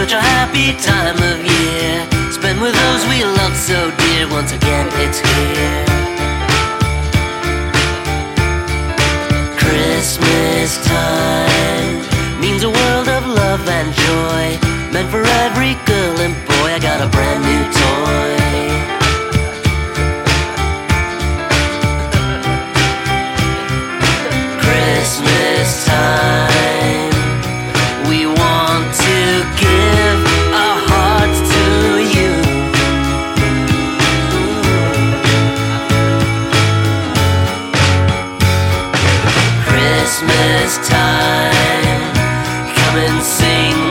Such a happy time of year. Spent with those we love so dear. Once again, it's here. Christmas time means a world of love and joy. Meant for every Christmas time. Come and sing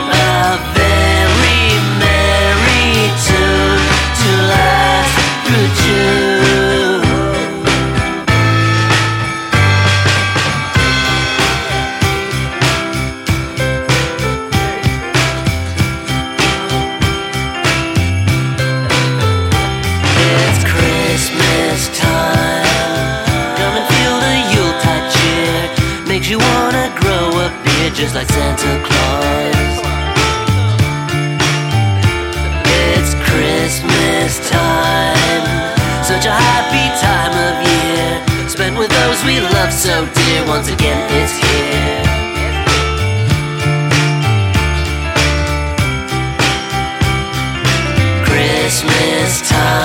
just like Santa Claus. It's Christmas time, such a happy time of year. Spent with those we love so dear, once again it's here. Christmas time.